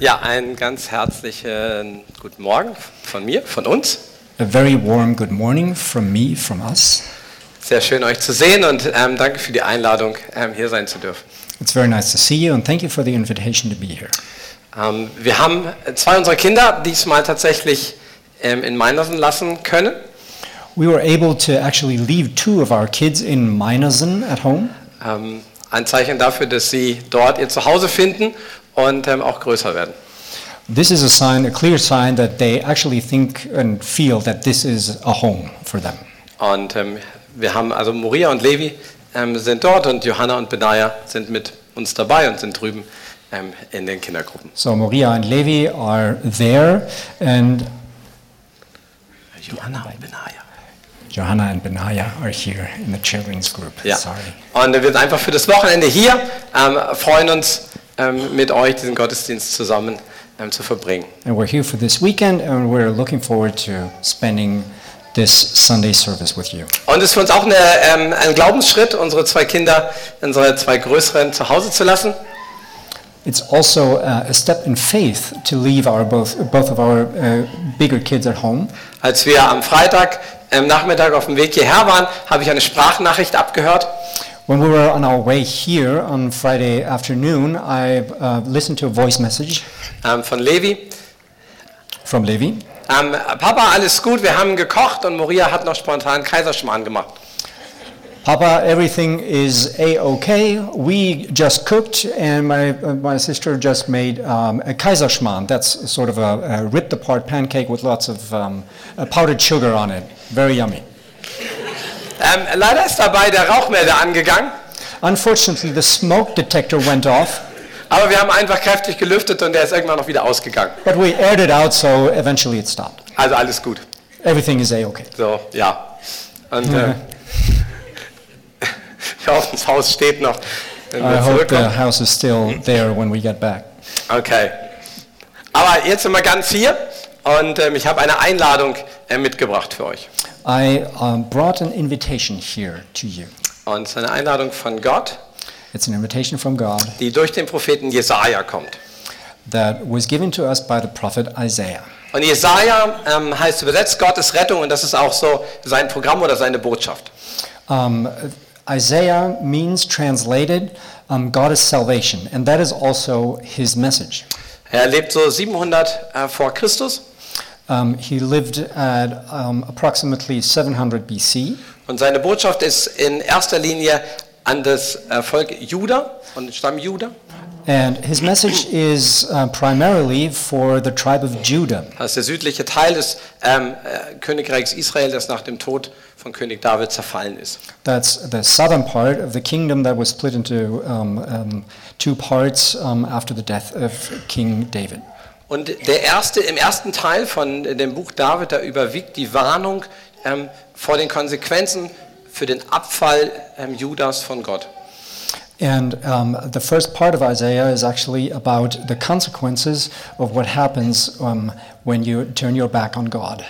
Ja, einen ganz herzlichen guten Morgen von mir, von uns. A very warm good morning from me, from us. Sehr schön euch zu sehen und ähm, danke für die Einladung, ähm, hier sein zu dürfen. It's very nice to see you and thank you for the invitation to be here. Ähm, wir haben zwei unserer Kinder diesmal tatsächlich ähm, in Meinersen lassen können. We were able to actually leave two of our kids in Meinersen at home. Ähm, ein Zeichen dafür, dass sie dort ihr Zuhause finden und ähm, auch größer werden. This is a sign, a clear sign that they actually think and feel that this is a home for them. Und ähm, wir haben also Moria und Levi ähm, sind dort und Johanna und Benaja sind mit uns dabei und sind drüben ähm, in den Kindergruppen. So Maria and Levi are there and Johanna und Benaja. Johanna and Benaya are here in the children's group. Ja. Sorry. Und wir sind einfach für das Wochenende hier, ähm, freuen uns ähm, mit euch diesen Gottesdienst zusammen ähm, zu verbringen. And we're here for this weekend and we're looking forward to spending this Sunday service with you. Und es ist für uns auch eine, ähm, ein Glaubensschritt, unsere zwei Kinder, unsere zwei größeren zu Hause zu lassen. It's also uh, a step in faith to leave our both both of our uh, bigger kids at home. Als wir am Freitag ähm, Nachmittag auf dem Weg hierher waren, habe ich eine Sprachnachricht abgehört. When we were on our way here on Friday afternoon, I uh, listened to a voice message ähm, von Levi. from Levi. Ähm, Papa, alles gut, wir haben gekocht und Moria hat noch spontan Kaiserschmarrn gemacht. Papa, everything is a-okay. We just cooked, and my uh, my sister just made um, a Kaiserschmarrn. That's sort of a, a ripped apart pancake with lots of um, uh, powdered sugar on it. Very yummy. Ähm, leider ist dabei der Rauchmelder angegangen, Unfortunately, the smoke detector went off, aber wir haben einfach kräftig gelüftet und der ist irgendwann noch wieder ausgegangen. but we aired it out, so eventually it stopped. Also alles gut. Everything is a-okay. So, ja. Und äh, ich hoffe, das Haus steht noch, wenn I wir hope the house is still there when we get back. Okay. Aber jetzt sind wir ganz hier und ähm, ich habe eine Einladung äh, mitgebracht für euch. I um, brought an invitation here to you. Und es ist eine Einladung von Gott, It's an invitation from God die durch den Propheten Jesaja kommt. that was given to us by the prophet Isaiah. Und Jesaja ähm, heißt übersetzt Gottes Rettung und das ist auch so sein Programm oder seine Botschaft. Um, Isaiah means translated um, God is salvation, and that is also his message. Er lebt so 700 äh, vor Christus Um, he lived at um, approximately 700 BC, und seine Botschaft ist in erster Linie an das äh, Volk Juda und den Stamm Juda. and his message is uh, primarily for the tribe of Judah. Das ist der südliche Teil des ähm, äh, Königreichs Israel, das nach dem Tod von König David zerfallen ist. That's the southern part of the kingdom that was split into um, um, two parts um, after the death of King David. Und der erste, im ersten Teil von dem Buch David, da überwiegt die Warnung ähm, vor den Konsequenzen für den Abfall ähm, Judas von Gott. And um, the first part of Isaiah is actually about the consequences of what happens um, when you turn your back on God.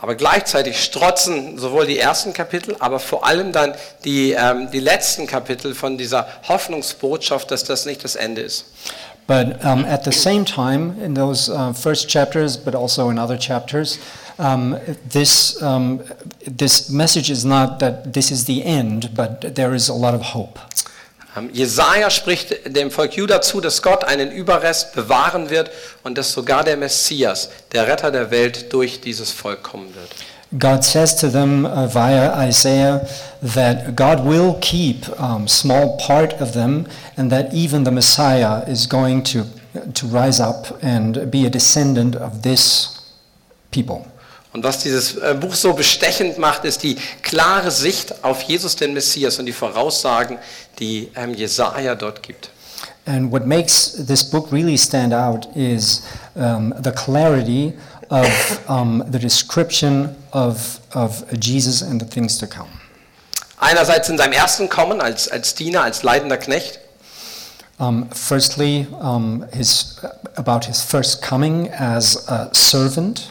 Aber gleichzeitig strotzen sowohl die ersten Kapitel, aber vor allem dann die, ähm, die letzten Kapitel von dieser Hoffnungsbotschaft, dass das nicht das Ende ist. But um, at the same time, in those uh, first chapters, but also in other chapters, um, this, um, this message is not that this is the end, but there is a lot of hope. Ähm, Jesaja spricht dem Volk Juda zu, dass Gott einen Überrest bewahren wird und dass sogar der Messias, der Retter der Welt, durch dieses Volk kommen wird. God says to them uh, via Isaiah that God will keep um, small part of them, and that even the Messiah is going to to rise up and be a descendant of this people. Und was dieses äh, Buch so bestechend macht, ist die klare Sicht auf Jesus, den Messias und die Voraussagen, die ähm, Jesaja dort gibt. And what makes this book really stand out is um, the clarity of um, the description of of Jesus and the things to come. Einerseits in seinem ersten Kommen als, als Diener, als leidender Knecht. Um, firstly, um, his about his first coming as a servant.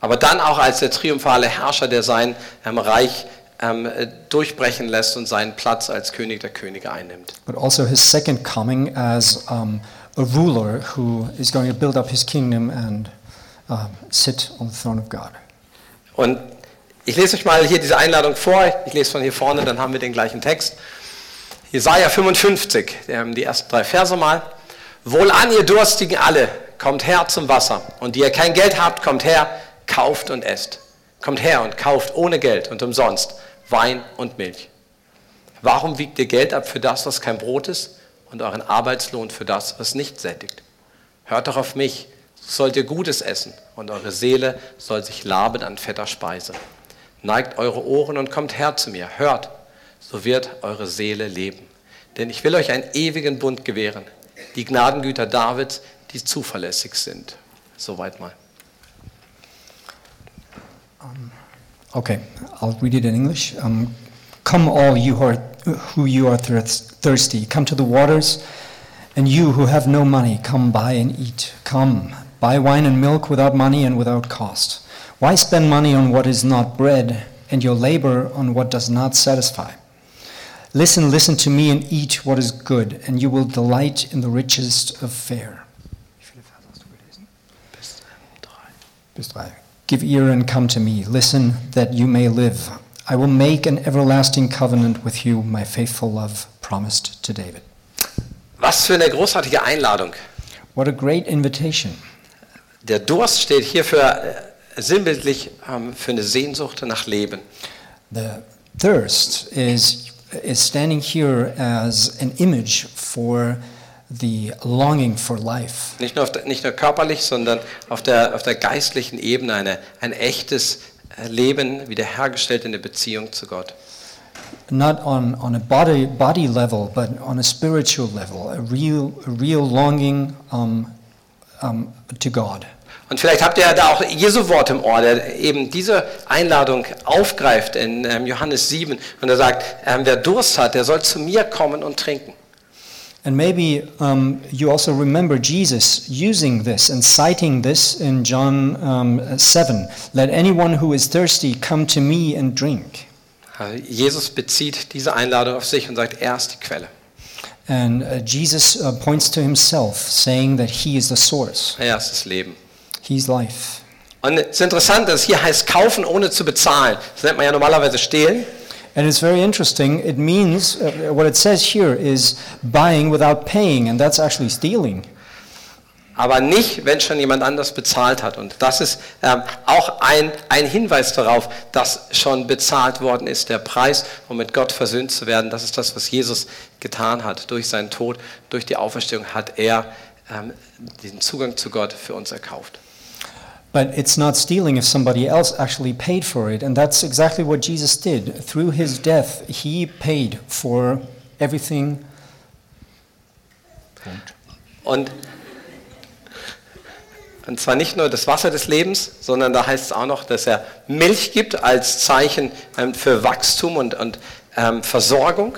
Aber dann auch als der triumphale Herrscher, der sein ähm, Reich ähm, äh, durchbrechen lässt und seinen Platz als König der Könige einnimmt. but also his second coming as um, a ruler who is going to build up his kingdom and sit on the throne of God. Und ich lese euch mal hier diese Einladung vor. Ich lese von hier vorne, dann haben wir den gleichen Text. Jesaja 55, ähm, die ersten drei Verse mal. Wohlan, ihr Durstigen alle, kommt her zum Wasser. Und die ihr kein Geld habt, kommt her, kauft und esst. Kommt her und kauft ohne Geld und umsonst Wein und Milch. Warum wiegt ihr Geld ab für das, was kein Brot ist, und euren Arbeitslohn für das, was nicht sättigt? Hört doch auf mich, sollt ihr Gutes essen, und eure Seele soll sich laben an fetter Speise. Neigt eure Ohren und kommt her zu mir, hört, so wird eure Seele leben. Denn ich will euch einen ewigen Bund gewähren, die Gnadengüter Davids, die zuverlässig sind. Soweit mal. Okay, I'll read it in English. Um, come, all you who are, who you are thirst- thirsty, come to the waters, and you who have no money, come buy and eat. Come, buy wine and milk without money and without cost. Why spend money on what is not bread, and your labor on what does not satisfy? Listen, listen to me, and eat what is good, and you will delight in the richest of fare. Give ear and come to me. Listen that you may live. I will make an everlasting covenant with you, my faithful love promised to David. Was für eine großartige Einladung. What a great invitation. Der Durst steht hier für äh, sinnbildlich ähm, für eine Sehnsucht nach Leben. The thirst is, is standing here as an image for the longing for life. Nicht nur, der, nicht nur körperlich, sondern auf der, auf der geistlichen Ebene eine, ein echtes äh, Leben wiederhergestellt in der Beziehung zu Gott. Not on, on a body, body level, but on a spiritual level, a real, a real longing um, um, to God. Und vielleicht habt ihr da auch Jesu Wort im Ohr, der eben diese Einladung aufgreift in ähm, Johannes 7 und er sagt, ähm, wer Durst hat, der soll zu mir kommen und trinken. And maybe um, you also remember Jesus using this and citing this in John um, 7. Let anyone who is thirsty come to me and drink. Also Jesus bezieht diese Einladung auf sich und sagt, er ist die Quelle. And uh, Jesus uh, points to himself, saying that he is the source, Er ist das Leben. He's life. Und es ist interessant, dass hier heißt kaufen ohne zu bezahlen. Das nennt man ja normalerweise stehlen. And it's very interesting. It means, uh, what it says here is buying without paying, and that's actually stealing. Aber nicht, wenn schon jemand anders bezahlt hat. Und das ist ähm, auch ein, ein Hinweis darauf, dass schon bezahlt worden ist, der Preis, um mit Gott versöhnt zu werden. Das ist das, was Jesus getan hat. Durch seinen Tod, durch die Auferstehung hat er ähm, den Zugang zu Gott für uns erkauft. But it's not stealing if somebody else actually paid for it. And that's exactly what Jesus did. Through his death, he paid for everything. Und, und zwar nicht nur das Wasser des Lebens, sondern da heißt es auch noch, dass er Milch gibt als Zeichen ähm, für Wachstum und, und ähm, Versorgung.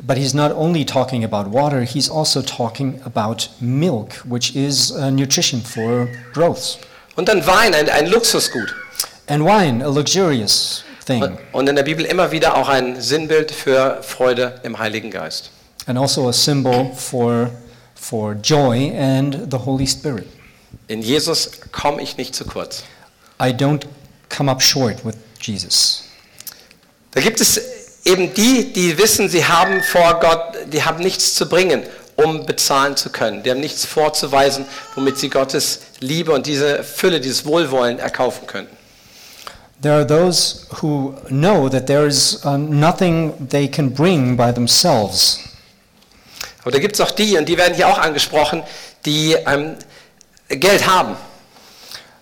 But he's not only talking about water, he's also talking about milk, which is uh, nutrition for growth. Und dann Wein, ein, ein Luxusgut. And wine, a luxurious Und, thing. und in der Bibel immer wieder auch ein Sinnbild für Freude im Heiligen Geist. And also a symbol for, for joy and the Holy Spirit. In Jesus komme ich nicht zu kurz. I don't come up short with Jesus. Da gibt es eben die, die wissen, sie haben vor Gott, die haben nichts zu bringen, um bezahlen zu können. Die haben nichts vorzuweisen, womit sie Gottes Liebe und diese Fülle, dieses Wohlwollen erkaufen können. There are those who know that there is nothing they can bring by themselves. Aber da gibt es auch die, und die werden hier auch angesprochen, die ähm, Geld haben.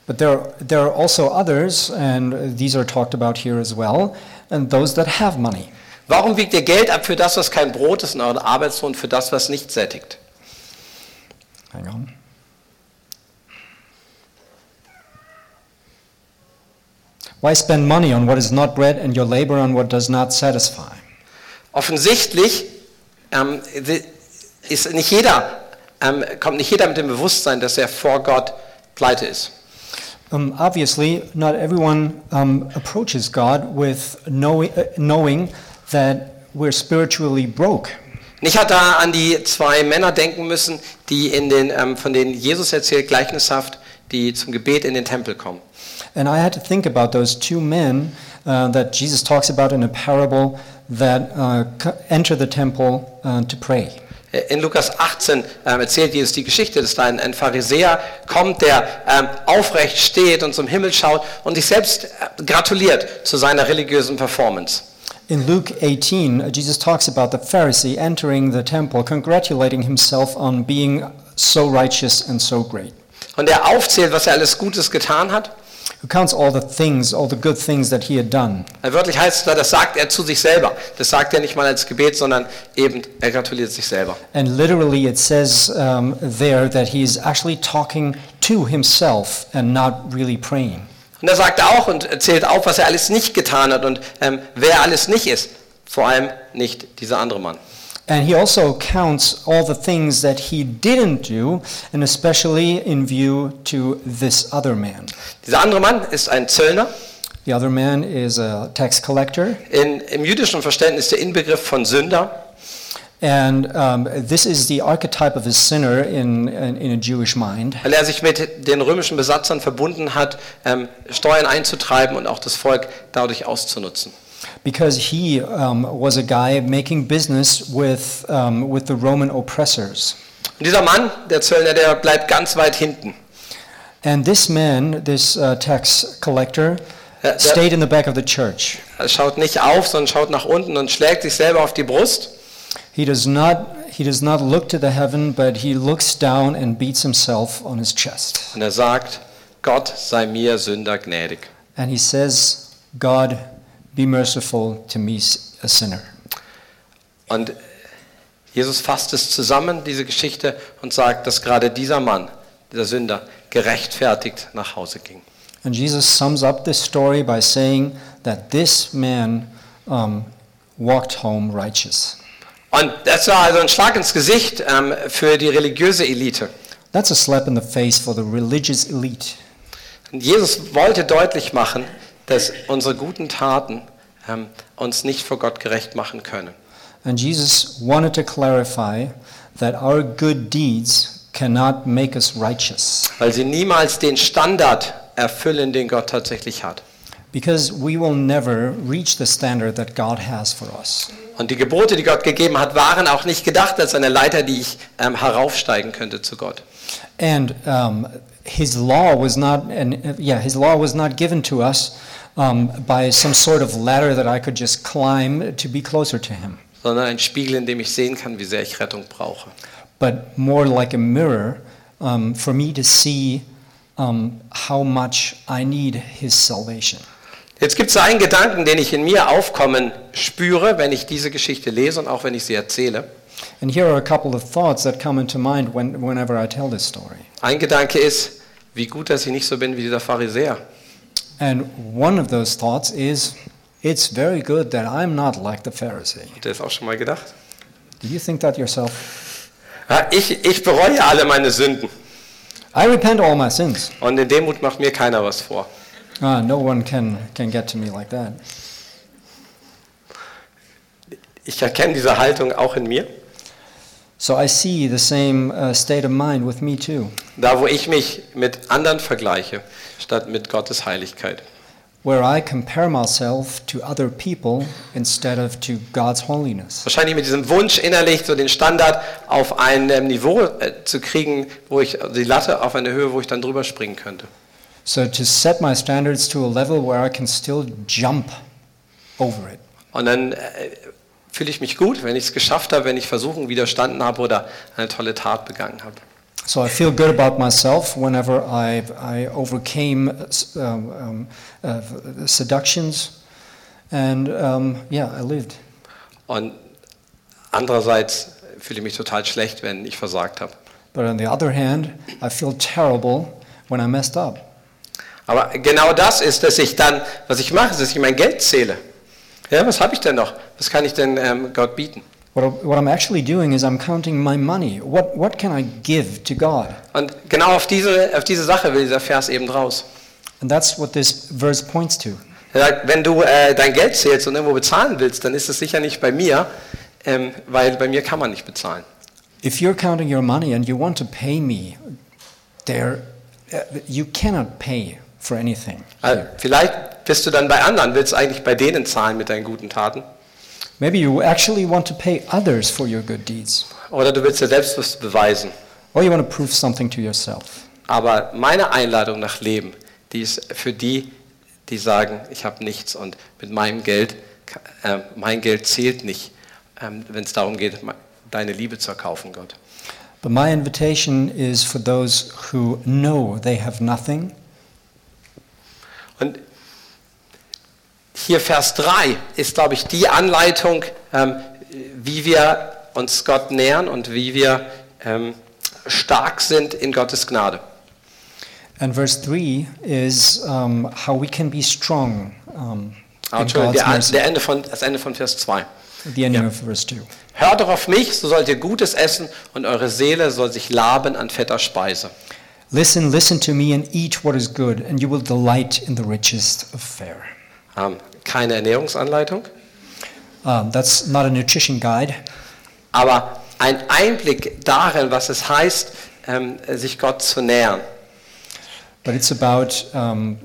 But there, there are also others, and these are talked about here as well, and those that have money. Warum wiegt ihr Geld ab für das, was kein Brot ist, und euren Arbeitslohn für das, was nicht sättigt? Hang on. Why spend money on what is not bread and your labor on what does not satisfy? Offensichtlich ähm, ist nicht jeder, ähm, kommt nicht jeder mit dem Bewusstsein, dass er vor Gott pleite ist. Um, obviously, not everyone um, approaches God with knowing, uh, knowing that we're spiritually broke. Ich hatte an die zwei Männer denken müssen, die in den, ähm, von denen Jesus erzählt, gleichnishaft, die zum Gebet in den Tempel kommen. And I had to think about those two men uh, that Jesus talks about in a parable that uh, enter the temple uh, to pray. Äh, In Lukas 18 ähm, erzählt Jesus die Geschichte, dass da ein, ein Pharisäer kommt, der ähm, aufrecht steht und zum Himmel schaut und sich selbst äh, gratuliert zu seiner religiösen Performance. In Luke 18, uh, Jesus talks about the Pharisee entering the temple, congratulating himself on being so righteous and so great. Und er aufzählt, was er alles Gutes getan hat. Who counts all the things, all the good things that he had done. Äh, Wörtlich heißt es da, das sagt er zu sich selber. Das sagt er nicht mal als Gebet, sondern eben, er gratuliert sich selber. And literally, it says um, there that he is actually talking to himself and not really praying. Und er sagt auch und zählt auf, was er alles nicht getan hat und ähm, wer er alles nicht ist. Vor allem nicht dieser andere Mann. And he also counts all the things that he didn't do, and especially in view to this other man. Dieser andere Mann ist ein Zöllner. The other man is a tax collector, In, Im jüdischen Verständnis der Inbegriff von Sünder. And um, this is the archetype of a sinner in, in, in a Jewish mind. weil er sich mit den römischen Besatzern verbunden hat, ähm, Steuern einzutreiben und auch das Volk dadurch auszunutzen. Because he um, was a guy making business with, um, with the Roman oppressors. Und dieser Mann, der Zöllner, der bleibt ganz weit hinten. And this man, this uh, tax collector, der- stayed in the back of the church. Er schaut nicht auf, sondern schaut nach unten und schlägt sich selber auf die Brust. He does not he does not look to the heaven, but he looks down and beats himself on his chest. Und er sagt, Gott sei mir Sünder gnädig. And he says, God, be merciful to me, a sinner. Und Jesus fasst es zusammen, diese Geschichte, und sagt, dass gerade dieser Mann, dieser Sünder, gerechtfertigt nach Hause ging. And Jesus sums up this story by saying that this man um, walked home righteous. Und das war also ein Schlag ins Gesicht ähm, für die religiöse Elite. That's a slap in the face for the religious elite. Und Jesus wollte deutlich machen, dass unsere guten Taten ähm, uns nicht vor Gott gerecht machen können. And Jesus wanted to clarify that our good deeds cannot make us righteous. Weil sie niemals den Standard erfüllen, den Gott tatsächlich hat. Because we will never reach the standard that God has for us. Und die Gebote, die Gott gegeben hat, waren auch nicht gedacht als eine Leiter, die ich ähm, heraufsteigen könnte zu Gott. And um, his law was not, and yeah, his law was not given to us um, by some sort of ladder that I could just climb to be closer to him, sondern ein Spiegel, in dem ich sehen kann, wie sehr ich Rettung brauche. but more like a mirror um, for me to see um, how much I need his salvation. Jetzt gibt es einen Gedanken, den ich in mir aufkommen spüre, wenn ich diese Geschichte lese und auch wenn ich sie erzähle. And here are a couple of thoughts that come into mind when, whenever I tell this story. Ein Gedanke ist, wie gut, dass ich nicht so bin wie dieser Pharisäer. And one of those thoughts is, it's very good that I'm not like the Pharisee. Habt ihr das auch schon mal gedacht? Do you think that yourself? Ja, ich, ich bereue alle meine Sünden I repent all my sins. und in Demut macht mir keiner was vor. Ah, no one can, can get to me like that. Ich erkenne diese Haltung auch in mir. So I see the same uh, state of mind with me too, Da, wo ich mich mit anderen vergleiche, statt mit Gottes Heiligkeit. where I compare myself to other people instead of to God's holiness. Wahrscheinlich mit diesem Wunsch innerlich, so den Standard auf ein Niveau äh, zu kriegen, wo ich, die Latte auf eine Höhe, wo ich dann drüber springen könnte. So to set my standards to a level where I can still jump over it. Und dann äh, fühle ich mich gut, wenn ich es geschafft habe, wenn ich Versuchen widerstanden habe oder eine tolle Tat begangen habe. So I feel good about myself whenever I, I overcame uh, um, um, uh, seductions, and um, yeah, I lived. Und andererseits fühle ich mich total schlecht, wenn ich versagt habe. But on the other hand, I feel terrible when I messed up. Aber genau das ist, dass ich dann, was ich mache, ist, dass ich mein Geld zähle. Ja, was habe ich denn noch? Was kann ich denn ähm, Gott bieten? What, what I'm actually doing is I'm counting my money. What, what can I give to God? Und genau auf diese, auf diese Sache will dieser Vers eben raus. And that's what this verse points to. Er sagt, wenn du äh, dein Geld zählst und irgendwo bezahlen willst, dann ist es sicher nicht bei mir, ähm, weil bei mir kann man nicht bezahlen. If you're counting your money and you want to pay me, there, uh, you cannot pay for anything. Also, vielleicht bist du dann bei anderen, willst eigentlich bei denen zahlen mit deinen guten Taten. Maybe you actually want to pay others for your good deeds, Oder du willst dir selbst was beweisen. or you want to prove something to yourself. Aber meine Einladung nach Leben, die ist für die, die sagen, ich habe nichts und mit meinem Geld, äh, mein Geld zählt nicht, ähm, wenn es darum geht, deine Liebe zu erkaufen, Gott. But my invitation is for those who know they have nothing. Und hier Vers 3 ist, glaube ich, die Anleitung, ähm, wie wir uns Gott nähern und wie wir ähm, stark sind in Gottes Gnade. And verse 3 is um, how we can be strong um, Ah, in Entschuldigung, God's der, mercy. der Ende von, das Ende von Vers 2. The ending Ja. of verse 2. Hört doch auf mich, so sollt ihr Gutes essen und eure Seele soll sich laben an fetter Speise. Listen, listen to me and eat what is good, and you will delight in the richest of fare. Ähm, keine Ernährungsanleitung, Um, that's not a nutrition guide, aber ein Einblick darin, was es heißt, ähm, sich Gott zu nähern. but it's about, um,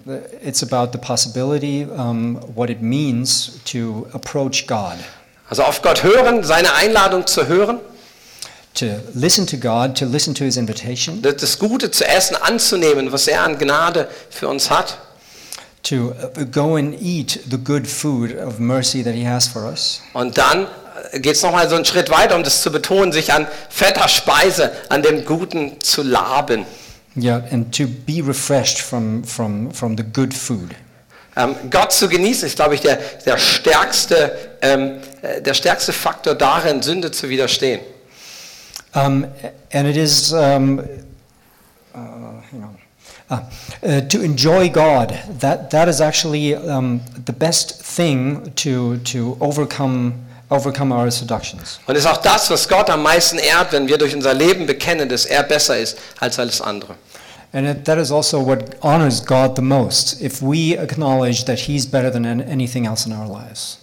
it's about the possibility, um, what it means to approach God, Also auf Gott hören, seine Einladung zu hören, to listen to God, to listen to His invitation, das Gute zu essen anzunehmen, was er an Gnade für uns hat. To uh, go and eat the good food of mercy that He has for us. Und dann geht es nochmal so einen Schritt weiter, um das zu betonen, sich an fetter Speise, an dem Guten zu laben. Yeah, and to be refreshed from, from, from the good food. Ähm, Gott zu genießen ist, glaube ich, der, der, stärkste, ähm, äh, der stärkste Faktor darin, Sünde zu widerstehen. Um, and it is, um, uh, hang on. Ah, uh, to enjoy God, that, that is actually um, the best thing to, to overcome, overcome our seductions. Und ist auch das, was Gott am meisten ehrt, wenn wir durch unser Leben bekennen, dass er besser ist als alles andere. And it, that is also what honors God the most, if we acknowledge that He's better than an- anything else in our lives.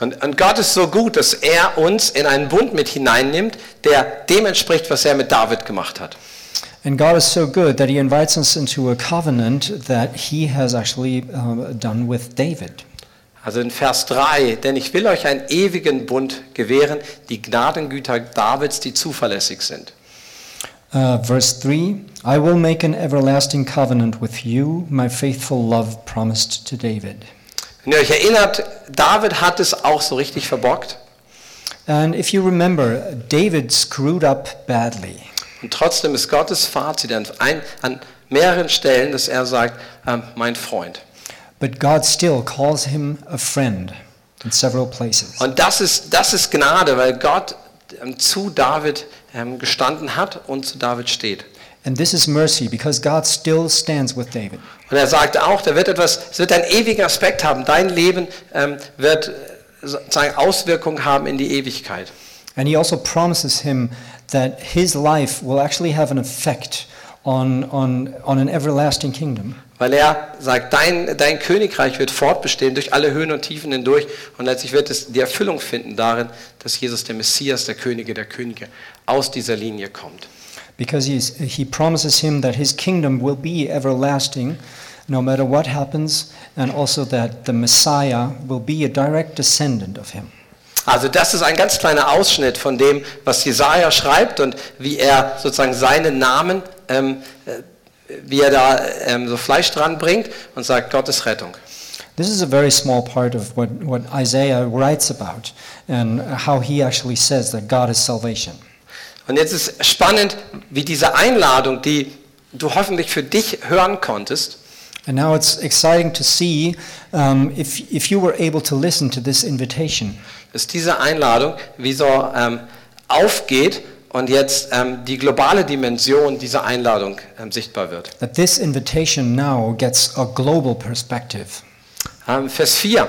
Und, und Gott ist so gut, dass er uns in einen Bund mit hineinnimmt, der dem entspricht, was er mit David gemacht hat. And God is so good that He invites us into a covenant that He has actually uh, done with David. Also in Vers 3, denn ich will euch einen ewigen Bund gewähren, die Gnadengüter Davids, die zuverlässig sind. Uh, verse 3 I will make an everlasting covenant with you, my faithful love promised to David. Wenn ihr euch erinnert, David hat es auch so richtig verbockt. And if you remember, David screwed up badly. Und trotzdem ist Gottes Fazit an, ein, an mehreren Stellen, dass er sagt, ähm, mein Freund. But God still calls him a friend in several places. Und das ist, das ist Gnade, weil Gott ähm, zu David ähm, gestanden hat und zu David steht. And this is mercy because God still stands with David. Und er sagt auch, da wird etwas, es wird einen ewigen Aspekt haben. Dein Leben ähm, wird äh, sozusagen Auswirkungen haben in die Ewigkeit. And he also promises him that his life will actually have an effect on, on, on an everlasting kingdom. Weil er sagt, dein, dein Königreich wird fortbestehen durch alle Höhen und Tiefen hindurch und letztlich wird es die Erfüllung finden darin, dass Jesus der Messias, der Könige der Könige aus dieser Linie kommt. Because he's, he promises him that his kingdom will be everlasting no matter what happens, and also that the Messiah will be a direct descendant of him. Also das ist ein ganz kleiner Ausschnitt von dem, was Jesaja schreibt und wie er sozusagen seinen Namen, ähm, äh, wie er da ähm, so Fleisch dran bringt und sagt, Gottes Rettung. This is a very small part of what, what Isaiah writes about and how he actually says that God is salvation. Und jetzt ist spannend, wie diese Einladung, die du hoffentlich für dich hören konntest, And now it's exciting to see um, if, if you were able to listen to this invitation. Dass diese Einladung wie so ähm, aufgeht und jetzt ähm, die globale Dimension dieser Einladung ähm, sichtbar wird. That this invitation now gets a global perspective. Ähm, Vers 4.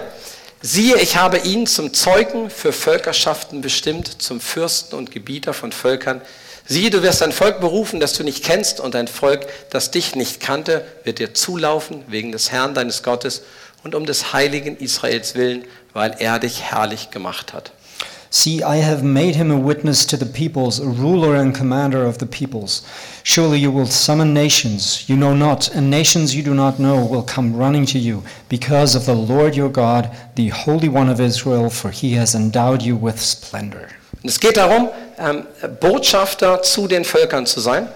Siehe, ich habe ihn zum Zeugen für Völkerschaften bestimmt, zum Fürsten und Gebieter von Völkern. Siehe, du wirst ein Volk berufen, das du nicht kennst, und ein Volk, das dich nicht kannte, wird dir zulaufen wegen des Herrn deines Gottes und um des heiligen Israels willen, weil er dich herrlich gemacht hat. See, I have made him a witness to the peoples, a ruler and commander of the peoples. Surely you will summon nations you know not, and nations you do not know will come running to you because of the Lord your God, the Holy One of Israel, for he has endowed you with splendor. Es geht darum, ähm, Botschafter zu den Völkern zu sein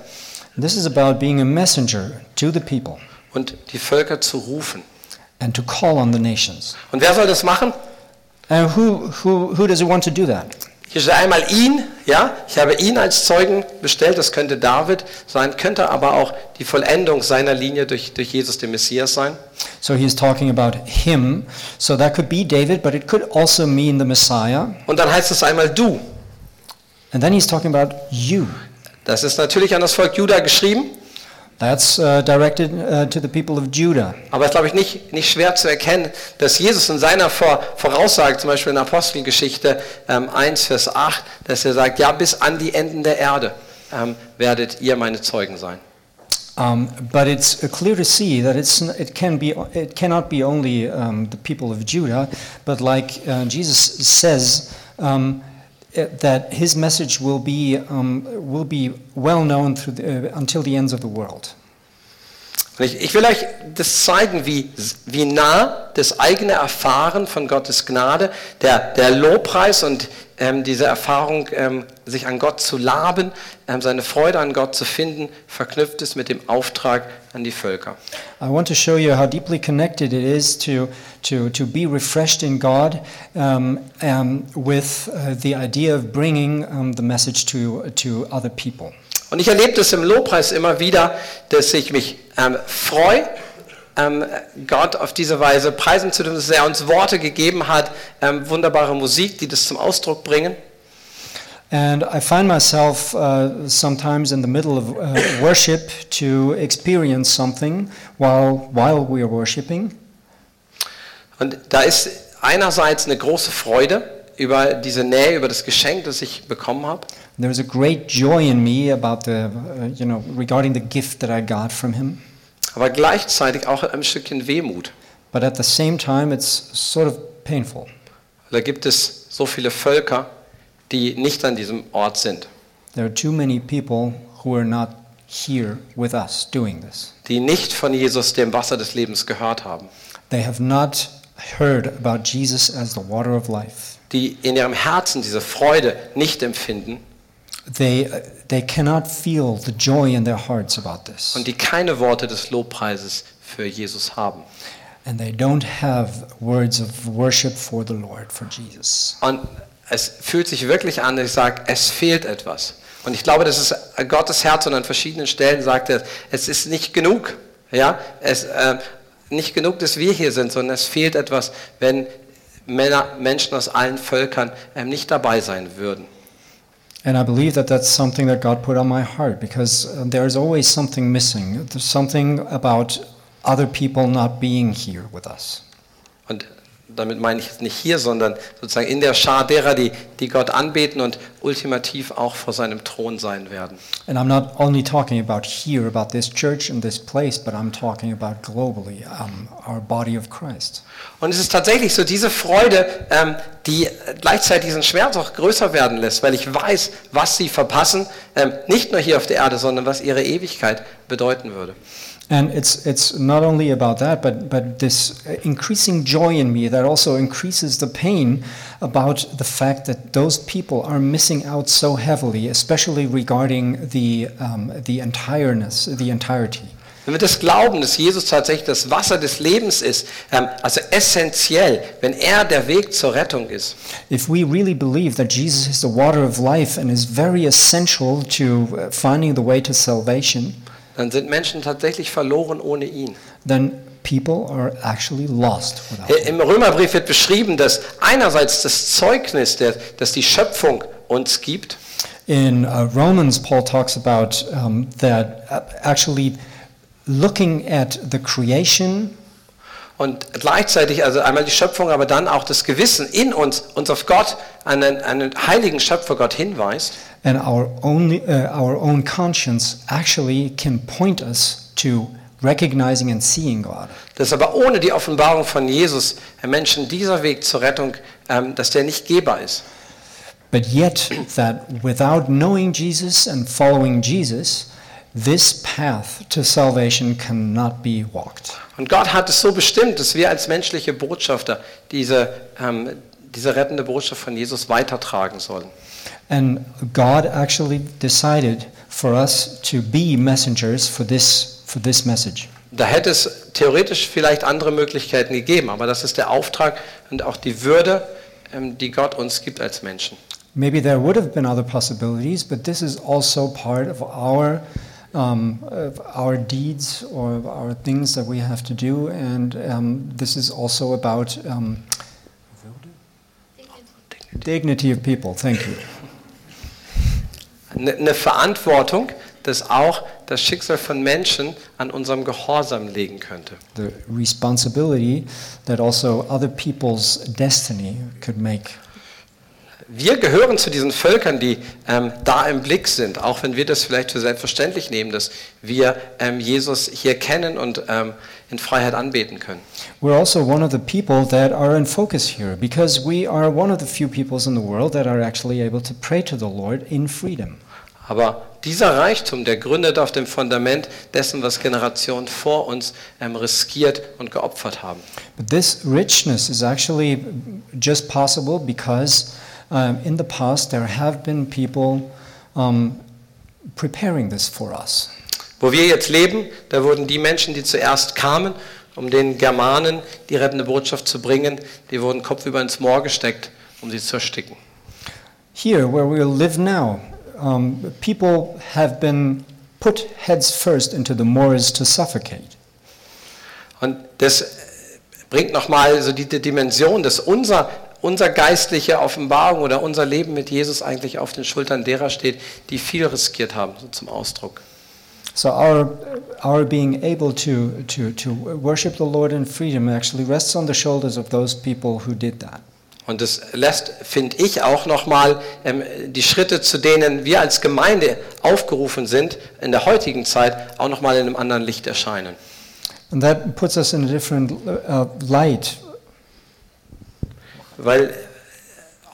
This is about being a messenger to the people und die Völker zu rufen. And to call on the nations. Und wer soll das machen? And who, who, who does he want to do that? Hier steht einmal ihn, ja, ich habe ihn als Zeugen bestellt, das könnte David sein, könnte aber auch die Vollendung seiner Linie durch, durch Jesus, den Messias sein. So he's talking about him. So that could be David, but it could also mean the Messiah. Und dann heißt es einmal du. And then he's talking about you. Das ist natürlich an das Volk Juda geschrieben, That's uh, directed uh, to the people of Judah. aber es glaube ich, nicht, nicht schwer zu erkennen, dass Jesus in seiner Vor Voraussage, zum Beispiel in Apostelgeschichte ähm, 1, Vers 8, dass er sagt, ja, bis an die Enden der Erde ähm, werdet ihr meine Zeugen sein. Um, but it's uh, clear to see that it's, it, can be, it cannot be only um, the people of Judah, but like uh, Jesus says, um, that his message will be, um, will be well known the, uh, until the ends of the world. Ich will euch das zeigen, wie, wie nah das eigene Erfahren von Gottes Gnade, der, der Lobpreis und ähm, diese Erfahrung, ähm, sich an Gott zu laben, ähm, seine Freude an Gott zu finden, verknüpft ist mit dem Auftrag an die Völker. I want to show you how deeply connected it is to, to, to be refreshed in God um, um, with uh, the idea of bringing um, the message to, to other people. Und ich erlebe das im Lobpreis immer wieder, dass ich mich ähm, freue, Gott auf diese Weise preisen zu dürfen, dass er uns Worte gegeben hat, ähm, wunderbare Musik, die das zum Ausdruck bringen. And I find myself uh, sometimes in the middle of uh, worship to experience something while, while we are worshiping. Und da ist einerseits eine große Freude über diese Nähe, über das Geschenk, das ich bekommen habe. There's a great joy in me about the, uh, you know, regarding the gift that I got from him. Aber gleichzeitig auch ein Stückchen Wehmut. But at the same time, it's sort of painful. Da gibt es so viele Völker, die nicht an diesem Ort sind, There are too many people who are not here with us doing this. die nicht von Jesus, dem Wasser des Lebens, gehört haben, They have not heard about Jesus as the water of life. die in ihrem Herzen diese Freude nicht empfinden They, uh, they cannot feel the joy in their hearts about this. und die keine Worte des Lobpreises für Jesus haben. And they don't have words of worship for the Lord, for Jesus. Und es fühlt sich wirklich an, dass ich sage, es fehlt etwas. Und ich glaube, das ist Gottes Herz und an verschiedenen Stellen sagt er, es ist nicht genug. Ja, es, äh, nicht genug, dass wir hier sind, sondern es fehlt etwas, wenn Männer, Menschen aus allen Völkern ähm, nicht dabei sein würden. And I believe that that's something that God put on my heart because uh, there's always something missing. There's something about other people not being here with us. Und damit meine ich jetzt nicht hier, sondern sozusagen in der Schar derer, die, die Gott anbeten und ultimativ auch vor seinem Thron sein werden. And I'm not only talking about here, about this church and this place, but I'm talking about globally, um, our body of Christ. Und es ist tatsächlich so diese Freude, ähm, die gleichzeitig diesen Schmerz auch größer werden lässt, weil ich weiß, was sie verpassen, ähm, nicht nur hier auf der Erde, sondern was ihre Ewigkeit bedeuten würde. And it's, it's not only about that, but, but this increasing joy in me that also increases the pain about the fact that those people are missing out so heavily, especially regarding the, um, the entireness, the entirety. Wenn wir das glauben, dass Jesus tatsächlich das Wasser des Lebens ist, ähm, also essentiell, wenn er der Weg zur Rettung ist, If we really believe that Jesus is the water of life and is very essential to uh, finding the way to salvation, dann sind Menschen tatsächlich verloren ohne ihn. then people are actually lost without him. Im Römerbrief wird beschrieben, dass einerseits das Zeugnis, der, das die Schöpfung uns gibt, In uh, Romans, Paul talks about um, that uh, actually looking at the creation Und gleichzeitig, also einmal die Schöpfung, aber dann auch das Gewissen in uns, uns auf Gott, einen, einen heiligen Schöpfergott hinweist, and our own, uh, our own conscience actually can point us to recognizing and seeing God. dass aber ohne die Offenbarung von Jesus, Menschen, dieser Weg zur Rettung, ähm, dass der nicht gehbar ist. But yet, that without knowing Jesus and following Jesus, this path to salvation cannot be walked. Und Gott hat es so bestimmt, dass wir als menschliche Botschafter diese, ähm, diese rettende Botschaft von Jesus weitertragen sollen. And God actually decided for us to be messengers for this, for this message. Da hätte es theoretisch vielleicht andere Möglichkeiten gegeben, aber das ist der Auftrag und auch die Würde, ähm, die Gott uns gibt als Menschen. Maybe there would have been other possibilities, but this is also part of our, um, of our deeds or of our things that we have to do, and um, this is also about um, dignity of people. Thank you. Eine Verantwortung, dass auch das Schicksal von Menschen an unserem Gehorsam liegen könnte. The responsibility that also other people's destiny could make. Wir gehören zu diesen Völkern, die ähm, da im Blick sind, auch wenn wir das vielleicht für selbstverständlich nehmen, dass wir ähm, Jesus hier kennen und ähm, in Freiheit anbeten können. We're also one of the people that are in focus here because we are one of the few peoples in the world that are actually able to pray to the Lord in freedom. Aber dieser Reichtum, der gründet auf dem Fundament dessen, was Generationen vor uns ähm, riskiert und geopfert haben. But this richness is actually just possible because um, in the past there have been people um, preparing this for us. Wo wir jetzt leben, da wurden die Menschen, die zuerst kamen, um den Germanen die rettende Botschaft zu bringen, die wurden kopfüber ins Moor gesteckt, um sie zu ersticken. Here, where we live now, um, people have been put heads first into the moors to suffocate. Und das äh, bringt nochmal so die, Dimension, dass unser, unser geistliche Offenbarung oder unser Leben mit Jesus eigentlich auf den Schultern derer steht, die viel riskiert haben, so zum Ausdruck. So our, our being able to, to, to worship the Lord in freedom actually rests on the shoulders of those people who did that. Und das lässt, finde ich, auch nochmal ähm, die Schritte, zu denen wir als Gemeinde aufgerufen sind, in der heutigen Zeit auch nochmal in einem anderen Licht erscheinen. And that puts us in a different uh, light Weil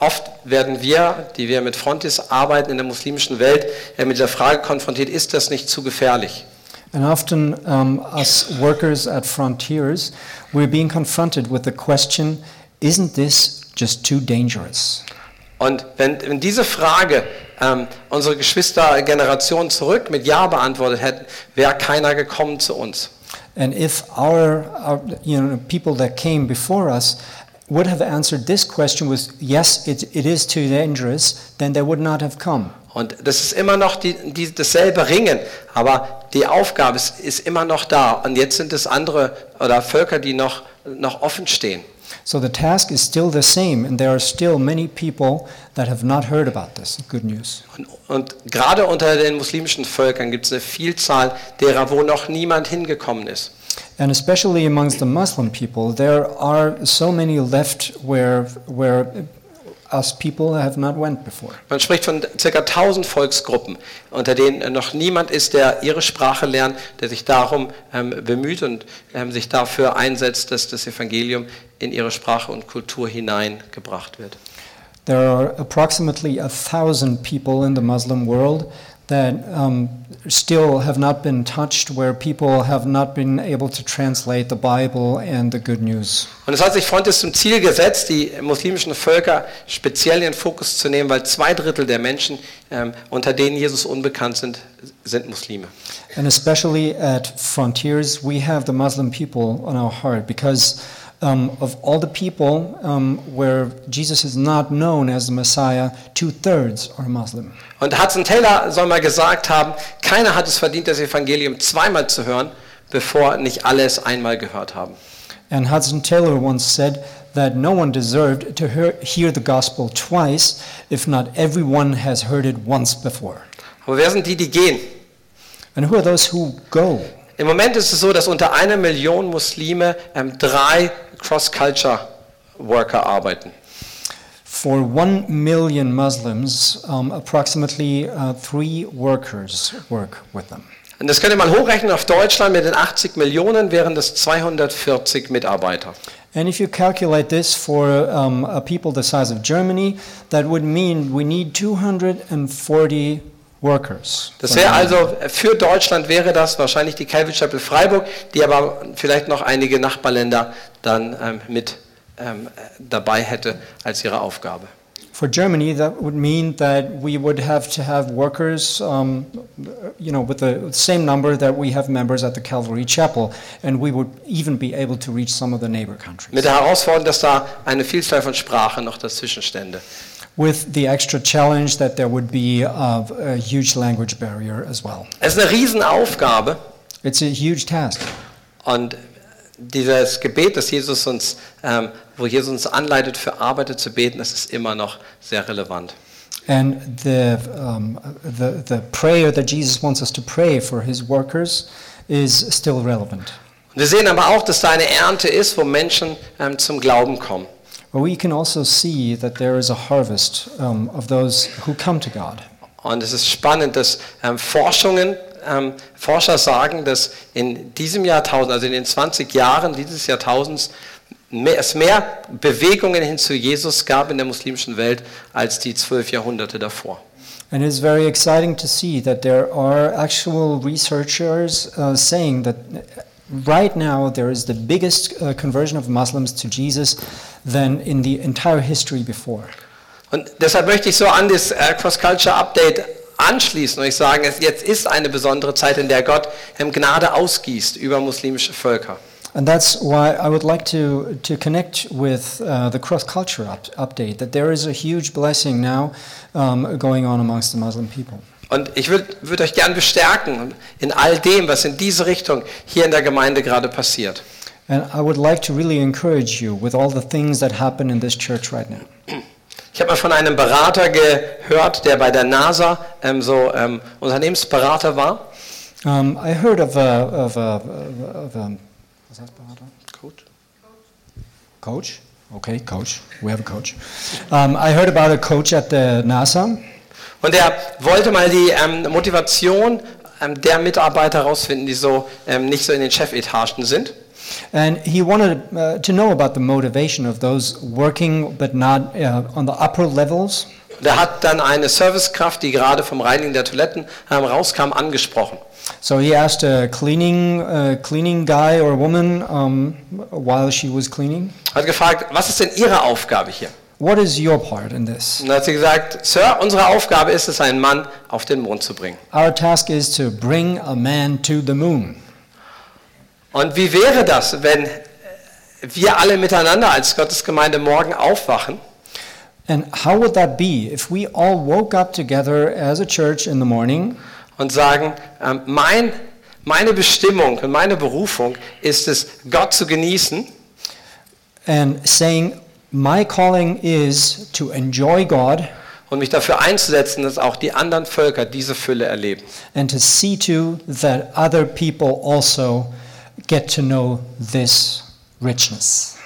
oft werden wir, die wir mit Frontis arbeiten in der muslimischen Welt, äh, mit der Frage konfrontiert, ist das nicht zu gefährlich? And often, um, us workers at Frontiers, we're being confronted with the question isn't this just too dangerous? Und wenn, wenn diese Frage ähm, unsere Geschwistergeneration zurück mit Ja beantwortet hätten, wäre keiner gekommen zu uns. And if our, our you know, people that came before us would have answered this question with yes, it, it is too dangerous, then they would not have come. Und das ist immer noch die, die, dasselbe Ringen, aber die Aufgabe ist, ist immer noch da. Und jetzt sind es andere oder Völker, die noch, noch offen stehen. So the task is still the same, and there are still many people that have not heard about this good news. Und, und gerade unter den muslimischen Völkern gibt es eine Vielzahl derer, wo noch niemand hingekommen ist. And especially amongst the Muslim people, there are so many left where, where us people have not went before. Man spricht von ca. 1000 Volksgruppen, unter denen noch niemand ist, der ihre Sprache lernt, der sich darum ähm, bemüht und ähm, sich dafür einsetzt, dass das Evangelium in ihre Sprache und Kultur hineingebracht wird. There are approximately a thousand people in the Muslim world that um, still have not been touched, where people have not been able to translate the Bible and the good news. Und es hat sich Frontis zum Ziel gesetzt, die muslimischen Völker speziell in den Fokus zu nehmen, weil zwei Drittel der Menschen, ähm, unter denen Jesus unbekannt sind, sind Muslime. And especially at Frontiers, we have the Muslim people on our heart because um, of all the people um, where Jesus is not known as the Messiah, two thirds are Muslim. Und Hudson Taylor soll mal gesagt haben, keiner hat es verdient, das Evangelium zweimal zu hören, bevor nicht alle es einmal gehört haben. And Hudson Taylor once said that no one deserved to hear, hear the gospel twice if not everyone has heard it once before. Aber wer sind die, die gehen? And who are those who go? Im Moment ist es so, dass unter einer Million Muslime ähm, drei Cross-Culture-Worker arbeiten. For one million Muslims, um, approximately uh, three workers work with them. Und das könnt ihr mal hochrechnen auf Deutschland mit den 80 Millionen wären das 240 Mitarbeiter. And if you calculate this for um, a people the size of Germany, that would mean we need 240 workers. Das wäre also für Deutschland wäre das wahrscheinlich die Calvary Chapel Freiburg, die aber vielleicht noch einige Nachbarländer dann ähm, mit ähm, dabei hätte als ihre Aufgabe. For Germany, that would mean that we would have to have workers, um, you know, with the same number that we have members at the Calvary Chapel, and we would even be able to reach some of the neighbor countries. Mit der Herausforderung, dass da eine Vielzahl von Sprachen noch dazwischen stände. With the extra challenge that there would be uh, a huge language barrier as well. Es ist eine Riesenaufgabe It's a huge task. und dieses Gebet, das Jesus uns, ähm, wo Jesus uns anleitet, für Arbeiter zu beten, das ist immer noch sehr relevant. And the, um, the, the prayer that Jesus wants us to pray for his workers is still relevant. Und wir sehen aber auch, dass da eine Ernte ist, wo Menschen ähm, zum Glauben kommen. But we can also see that there is a harvest um, of those who come to God. Und es ist spannend, dass ähm, Forschungen, ähm, Forscher sagen, dass in diesem Jahrtausend, also in den 20 Jahren dieses Jahrtausends, mehr, es mehr Bewegungen hin zu Jesus gab in der muslimischen Welt als die zwölf Jahrhunderte davor. And it's very exciting to see that there are actual researchers uh, saying that right now there is the biggest uh, conversion of Muslims to Jesus than in the entire history before. Und deshalb möchte ich so an das äh, Cross Culture Update anschließen und ich sagen, es jetzt ist eine besondere Zeit, in der Gott Gnade ausgießt über muslimische Völker. And that's why I would like to, to connect with uh, the cross culture up, update, that there is a huge blessing now um, going on amongst the Muslim people. Und ich würde würd euch gern bestärken in all dem, was in diese Richtung hier in der Gemeinde gerade passiert. And I would like to really encourage you with all the things that happen in this church right now. Ich habe mal von einem Berater gehört, der bei der NASA ähm, so ähm, Unternehmensberater war. Um, I heard of a, of a, of a was heißt Berater? Gut. Coach? Okay, coach. We have a coach. Um, I heard about a coach at the NASA. Und er wollte mal die ähm, Motivation ähm, der Mitarbeiter herausfinden, die so ähm, nicht so in den Chefetagen sind. And he wanted uh, to know about the motivation of those working but not uh, on the upper levels. Und er hat dann eine Servicekraft, die gerade vom Reinigen der Toiletten ähm, rauskam, angesprochen. So he asked a cleaning, uh, cleaning guy or woman um, while she was cleaning, Hat gefragt, was ist denn Ihre Aufgabe hier? What is your part in this? Und hat sie gesagt, Sir, unsere Aufgabe ist es, einen Mann auf den Mond zu bringen. Our task is to bring a man to the moon. Und wie wäre das, wenn wir alle miteinander als Gottesgemeinde morgen aufwachen And how would that be if we all woke up together as a church in the morning und sagen, ähm, mein, meine Bestimmung und meine Berufung ist es, Gott zu genießen and saying, My calling is to enjoy God und mich dafür einzusetzen, dass auch die anderen Völker diese Fülle erleben. and to see to that other people also get to know this richness.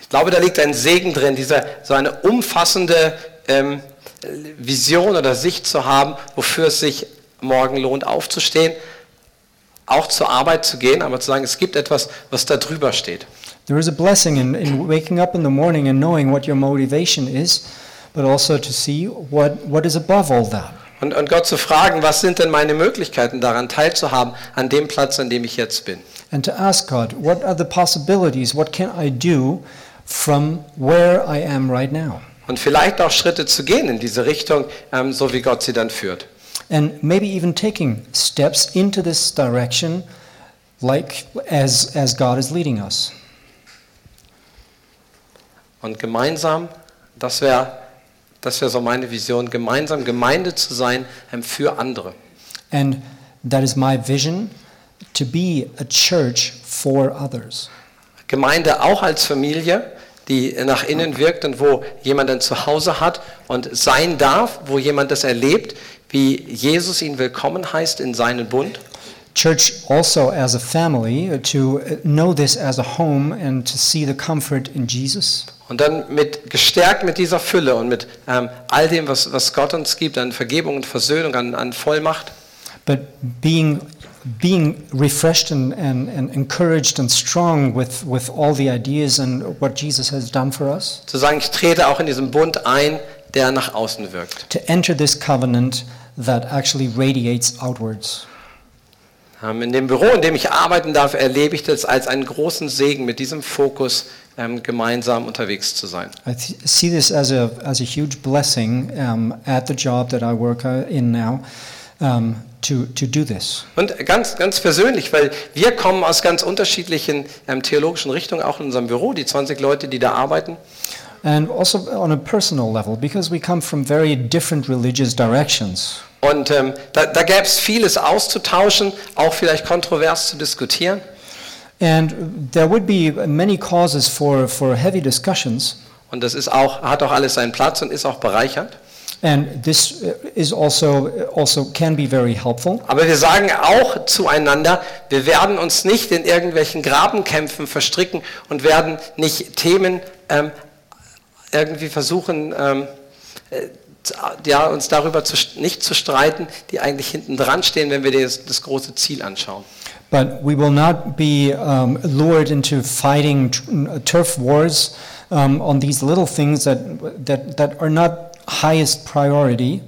Ich glaube, da liegt ein Segen drin, dieser, so eine umfassende ähm, Vision oder Sicht zu haben, wofür es sich morgen lohnt, aufzustehen, auch zur Arbeit zu gehen, aber zu sagen, es gibt etwas, was da drüber steht. There is a blessing in, in waking up in the morning and knowing what your motivation is, but also to see what, what is above all that. Und, und Gott zu fragen, was sind denn meine Möglichkeiten daran teilzuhaben, an dem Platz, an dem ich jetzt bin. And to ask God, what are the possibilities? What can I do from where I am right now? Und vielleicht auch Schritte zu gehen in diese Richtung, ähm, so wie Gott sie dann führt. And maybe even taking steps into this direction like as, as God is leading us. Und gemeinsam, das wäre das wär so meine Vision, gemeinsam Gemeinde zu sein ähm, für andere. And that is my vision to be a church for others. Gemeinde auch als Familie, die nach innen wirkt und wo jemand ein Zuhause hat und sein darf, wo jemand das erlebt, wie Jesus ihn willkommen heißt in seinen Bund. Church also as a family, to know this as a home and to see the comfort in Jesus. Und dann mit, gestärkt mit dieser Fülle und mit ähm, all dem, was, was Gott uns gibt, an Vergebung und Versöhnung, an, an Vollmacht, But being being refreshed and, and, and encouraged and strong with, with all the ideas and what Jesus has done for us. Zu sagen, ich trete auch in diesen Bund ein, der nach außen wirkt. To enter this covenant that actually radiates outwards. Ähm, In dem Büro, in dem ich arbeiten darf, erlebe ich das als einen großen Segen, mit diesem Fokus ähm, gemeinsam unterwegs zu sein. I see this as a, as a huge blessing um, at the job that I work uh, in now um, to, to do this. Und ganz, ganz persönlich, weil wir kommen aus ganz unterschiedlichen ähm, theologischen Richtungen, auch in unserem Büro, die 20 Leute, die da arbeiten. And also on a personal level, because we come from very different religious directions. Und ähm, da, da gäbe es vieles auszutauschen, auch vielleicht kontrovers zu diskutieren. And there would be many causes for, for heavy discussions. Und das ist auch, hat auch alles seinen Platz und ist auch bereichernd. And this uh, is also, also can be very helpful. Aber wir sagen auch zueinander, wir werden uns nicht in irgendwelchen Grabenkämpfen verstricken und werden nicht Themen ähm, irgendwie versuchen, ähm, äh, ja, uns darüber zu, nicht zu streiten, die eigentlich hinten dran stehen, wenn wir das, das große Ziel anschauen. But we will not be um, lured into fighting turf wars um, on these little things that, that, that are not highest priority.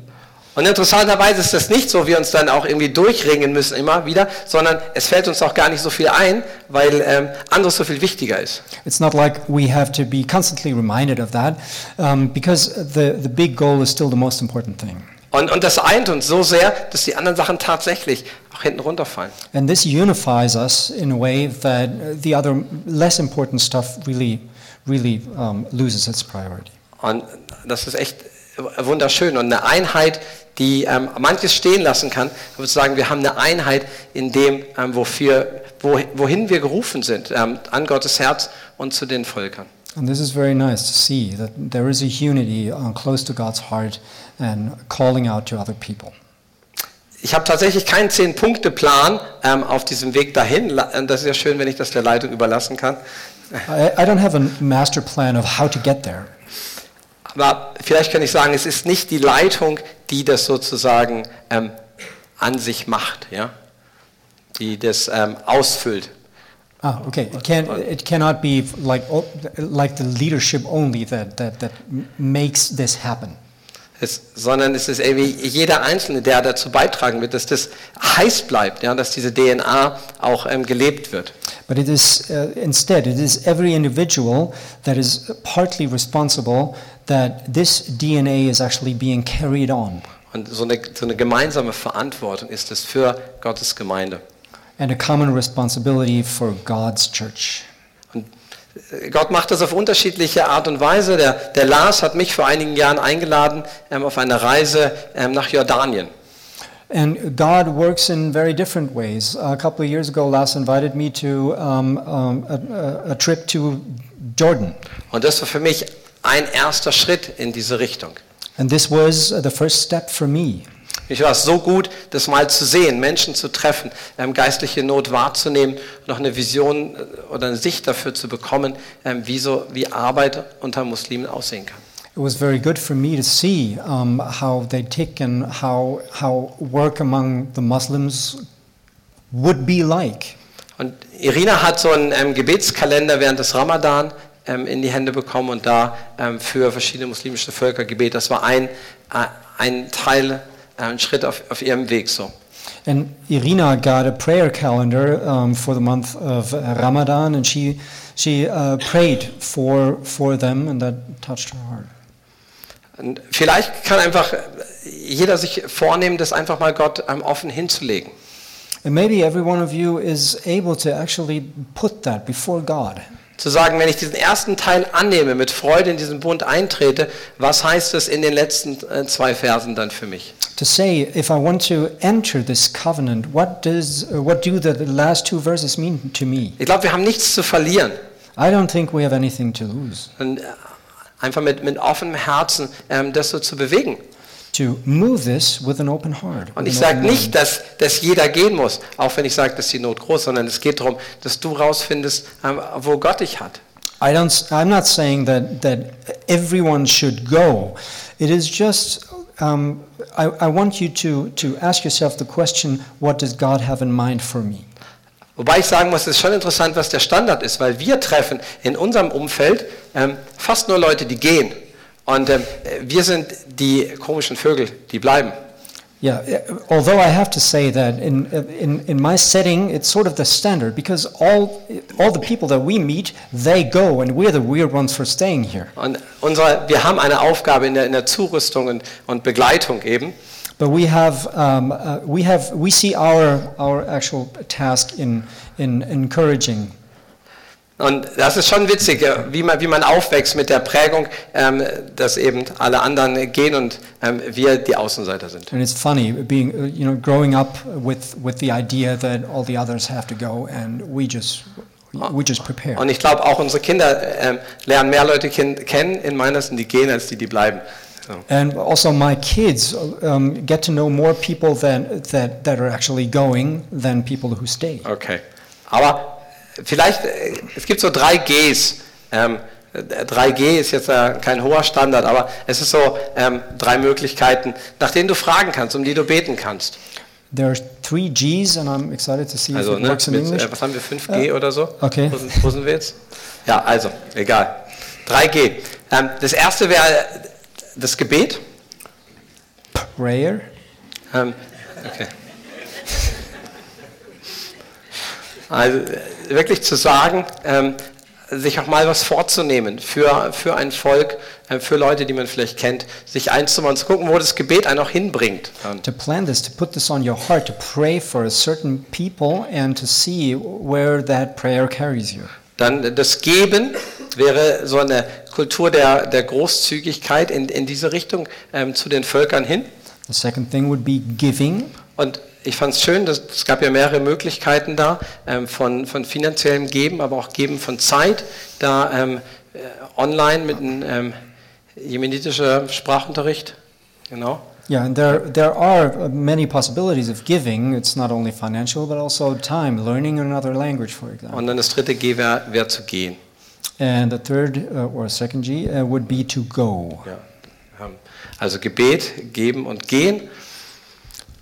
Und interessanterweise ist das nicht so, wir uns dann auch irgendwie durchringen müssen immer wieder, sondern es fällt uns auch gar nicht so viel ein, weil ähm, anderes so viel wichtiger ist. It's not like we have to be constantly reminded of that um, because the, the big goal is still the most important thing. Und, und das eint uns so sehr, dass die anderen Sachen tatsächlich auch hinten runterfallen. And this unifies us in a way that the other less important stuff really, really um, loses its priority. Und das ist echt wunderschön und eine Einheit, die ähm, manches stehen lassen kann. Ich würde sagen, wir haben eine Einheit in dem, ähm, wofür, wo, wohin wir gerufen sind, ähm, an Gottes Herz und zu den Völkern. And this is very nice to see that there is a unity uh, close to God's heart and calling out to other people. Ich habe tatsächlich keinen Zehn-Punkte-Plan ähm, auf diesem Weg dahin. Äh, Das ist ja schön, wenn ich das der Leitung überlassen kann. I, I don't have a master plan of how to get there. Aber vielleicht kann ich sagen, es ist nicht die Leitung, die das sozusagen ähm, an sich macht, ja? die das ähm, ausfüllt. Ah, okay. It, can, it cannot be like, like the leadership only that, that, that makes this happen. Es, sondern es ist irgendwie jeder Einzelne, der dazu beitragen wird, dass das heiß bleibt, ja, dass diese DNA auch ähm, gelebt wird. But it is uh, instead, it is every individual that is partly responsible that this DNA is actually being carried on. Und so eine, so eine gemeinsame Verantwortung ist es für Gottes Gemeinde. And a common responsibility for God's church. Gott macht das auf unterschiedliche Art und Weise. Der, der Lars hat mich vor einigen Jahren eingeladen ähm, auf eine Reise ähm, nach Jordanien. And God works in very different ways. A couple of years ago, Lars invited me to um, um, a, a, a trip to Jordan. Und das war für mich ein erster Schritt in diese Richtung. And this was the first step for me. Ich war es so gut, das mal zu sehen, Menschen zu treffen, ähm, geistliche Not wahrzunehmen und auch eine Vision äh, oder eine Sicht dafür zu bekommen, ähm, wie, so, wie Arbeit unter Muslimen aussehen kann. It was very good for me to see um, how they tick and how, how work among the Muslims would be like. Und Irina hat so einen ähm, Gebetskalender während des Ramadan ähm, in die Hände bekommen und da ähm, für verschiedene muslimische Völker gebetet. Das war ein, äh, ein Teil, äh, ein Schritt auf, auf ihrem Weg so. And Irina got a prayer calendar um, for the month of Ramadan, and she, she uh, prayed for, for them, and that touched her heart. Und vielleicht kann einfach jeder sich vornehmen, das einfach mal Gott ähm, offen hinzulegen. And maybe every one of you is able to actually put that before God. Zu sagen, wenn ich diesen ersten Teil annehme, mit Freude in diesen Bund eintrete, was heißt das in den letzten äh, zwei Versen dann für mich? To say, if I want to enter this covenant, what, does, uh, what do the last two verses mean to me? Ich glaube, wir haben nichts zu verlieren. I don't think we have anything to lose. Und äh, einfach mit, mit offenem Herzen ähm, das so zu bewegen. To move this with an open heart. Und ich sage nicht, dass, dass jeder gehen muss, auch wenn ich sage, dass die Not groß, sondern es geht darum, dass du rausfindest, ähm, wo Gott dich hat. I don't, I'm not saying that, that everyone should go. It is just um, I, I want you to, to ask yourself the question what does God have in mind for me? Wobei ich sagen muss, es ist schon interessant, was der Standard ist, weil wir treffen in unserem Umfeld ähm, fast nur Leute, die gehen. Und ähm, wir sind die komischen Vögel, die bleiben. Yeah, uh, although I have to say that in, in, in my setting, it's sort of the standard because all, all the people that we meet, they go and we're the weird ones for staying here. Und unsere, wir haben eine Aufgabe in der, in der Zurüstung und, und Begleitung eben. But we have, um, uh, we have, we see our, our actual task in, in encouraging Und das ist schon witzig, wie man, wie man aufwächst mit der Prägung, ähm, dass eben alle anderen gehen und ähm, wir die Außenseiter sind. And it's funny being, uh, you know, growing up with, with the idea that all the others have to go and we just, we just prepare. Und ich glaube, auch unsere Kinder ähm, lernen mehr Leute ken kennen in Meinersen, die gehen, als die, die bleiben. So. And also my kids um, get to know more people than, that, that are actually going than people who stay. Okay. Aber vielleicht, äh, es gibt so drei Gs. Ähm, 3G ist jetzt äh, kein hoher Standard, aber es ist so ähm, drei Möglichkeiten, nach denen du fragen kannst, um die du beten kannst. There are three Gs and I'm excited to see Also, if it ne, works in mit, English. äh, was haben wir, 5G oder so? okay. Wo sind, wo sind wir jetzt? Ja, also, egal. 3G. Ähm, das erste wäre das Gebet. Prayer. Ähm, okay. Also wirklich zu sagen, ähm, sich auch mal was vorzunehmen für, für ein Volk, äh, für Leute, die man vielleicht kennt, sich einzumachen, zu gucken, wo das Gebet einen auch hinbringt. To plan this, to put this on your heart, to pray for a certain people and to see where that prayer carries you. Dann das Geben wäre so eine Kultur der, der Großzügigkeit in, in diese Richtung ähm, zu den Völkern hin. The second thing would be giving. Und ich fand es schön, dass, es gab ja mehrere Möglichkeiten da ähm, von, von finanziellem Geben, aber auch Geben von Zeit, da ähm, äh, online mit einem ähm, jemenitischer Sprachunterricht. Genau. Yeah, and there, there are many possibilities of giving. It's not only financial, but also time, learning another language, for example. Und dann das dritte G wäre wär zu gehen. And the third uh, or second G uh, would be to go. Ja. Ähm, Also Gebet, Geben und Gehen.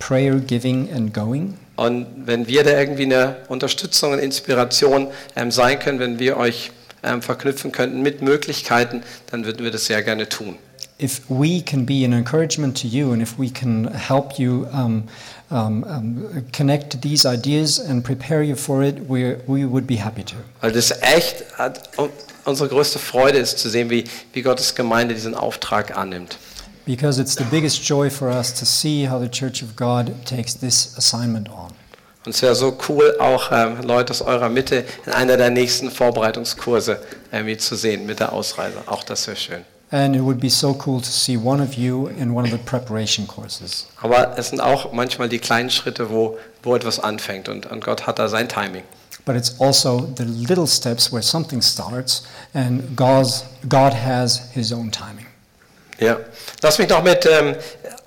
Prayer, giving, and going. Und wenn wir da irgendwie eine Unterstützung und Inspiration ähm, sein können, wenn wir euch ähm, verknüpfen könnten mit Möglichkeiten, dann würden wir das sehr gerne tun. If we can be an encouragement to you and if we can help you um, um, connect these ideas and prepare you for it, we, we would be happy to. Weil das echt unsere größte Freude ist, zu sehen, wie, wie Gottes Gemeinde diesen Auftrag annimmt. Because it's the biggest joy for us to see how the Church of God takes this assignment on. Und es wäre so cool, auch ähm, Leute aus eurer Mitte in einer der nächsten Vorbereitungskurse irgendwie zu sehen mit der Ausreise. Auch das wäre schön. And it would be so cool to see one of you in one of the preparation courses. Aber es sind auch manchmal die kleinen Schritte, wo, wo etwas anfängt und, und Gott hat da sein Timing. But it's also the little steps where something starts, and God's, God has His own timing. Ja. Lass mich noch mit ähm,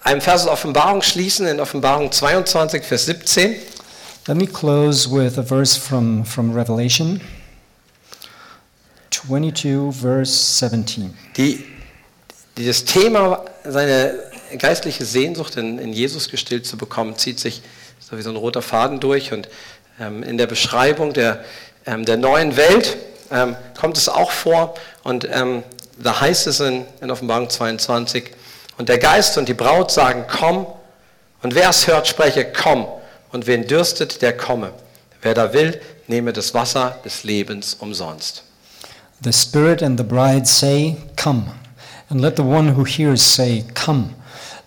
einem Vers aus Offenbarung schließen, in Offenbarung 22, Vers 17. Let me close with a verse from, from Revelation 22, verse 17. Die, die das Thema, seine geistliche Sehnsucht in, in Jesus gestillt zu bekommen, zieht sich so wie so ein roter Faden durch. Und ähm, in der Beschreibung der, ähm, der neuen Welt ähm, kommt es auch vor. Und ähm, da heißt es in, in Offenbarung 22, und der Geist und die Braut sagen, komm. Und wer es hört, spreche, komm. Und wen dürstet, der komme. Wer da will, nehme das Wasser des Lebens umsonst. The Spirit and the bride say, Come. And let the one who hears say, Come.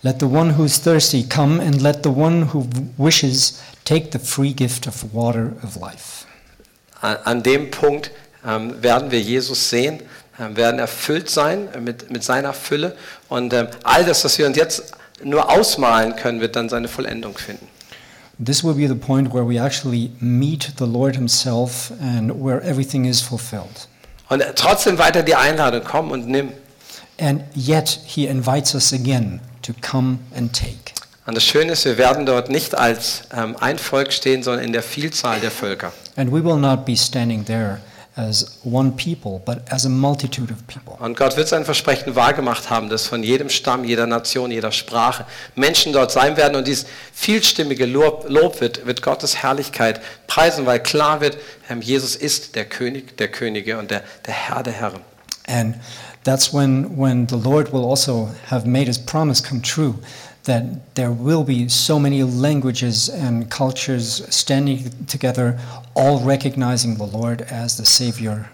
Let the one who is thirsty come, and let the one who wishes take the free gift of water of life. An, an dem Punkt ähm, werden wir Jesus sehen, werden erfüllt sein äh, mit, mit seiner Fülle. Und ähm, all das, was wir uns jetzt nur ausmalen können, wird dann seine Vollendung finden. This will be the point where we actually meet the Lord Himself and where everything is fulfilled. Und äh, trotzdem weiter die Einladung, komm und nimm. And yet He invites us again to come and take. Und das Schöne ist, wir werden dort nicht als ähm, ein Volk stehen, sondern in der Vielzahl der Völker. And we will not be standing there as one people, but as a multitude of people. Und Gott wird sein Versprechen wahrgemacht haben, dass von jedem Stamm, jeder Nation, jeder Sprache Menschen dort sein werden und dieses vielstimmige Lob, Lob wird, wird Gottes Herrlichkeit preisen, weil klar wird, Jesus ist der König der Könige und der, der Herr der Herren. And that's when, when the Lord will also have made his promise come true that there will be so many languages and cultures standing together, all recognizing the Lord as the Savior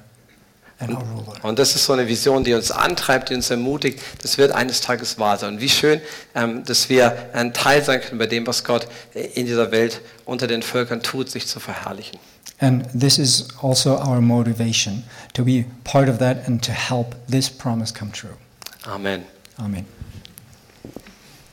and our ruler. Und das ist so eine Vision, die uns antreibt, die uns ermutigt. Das wird eines Tages wahr sein. Und wie schön, ähm, dass wir ein Teil sein können bei dem, was Gott äh, in dieser Welt unter den Völkern tut, sich zu verherrlichen. And this is also our motivation to be part of that and to help this promise come true. Amen. Amen.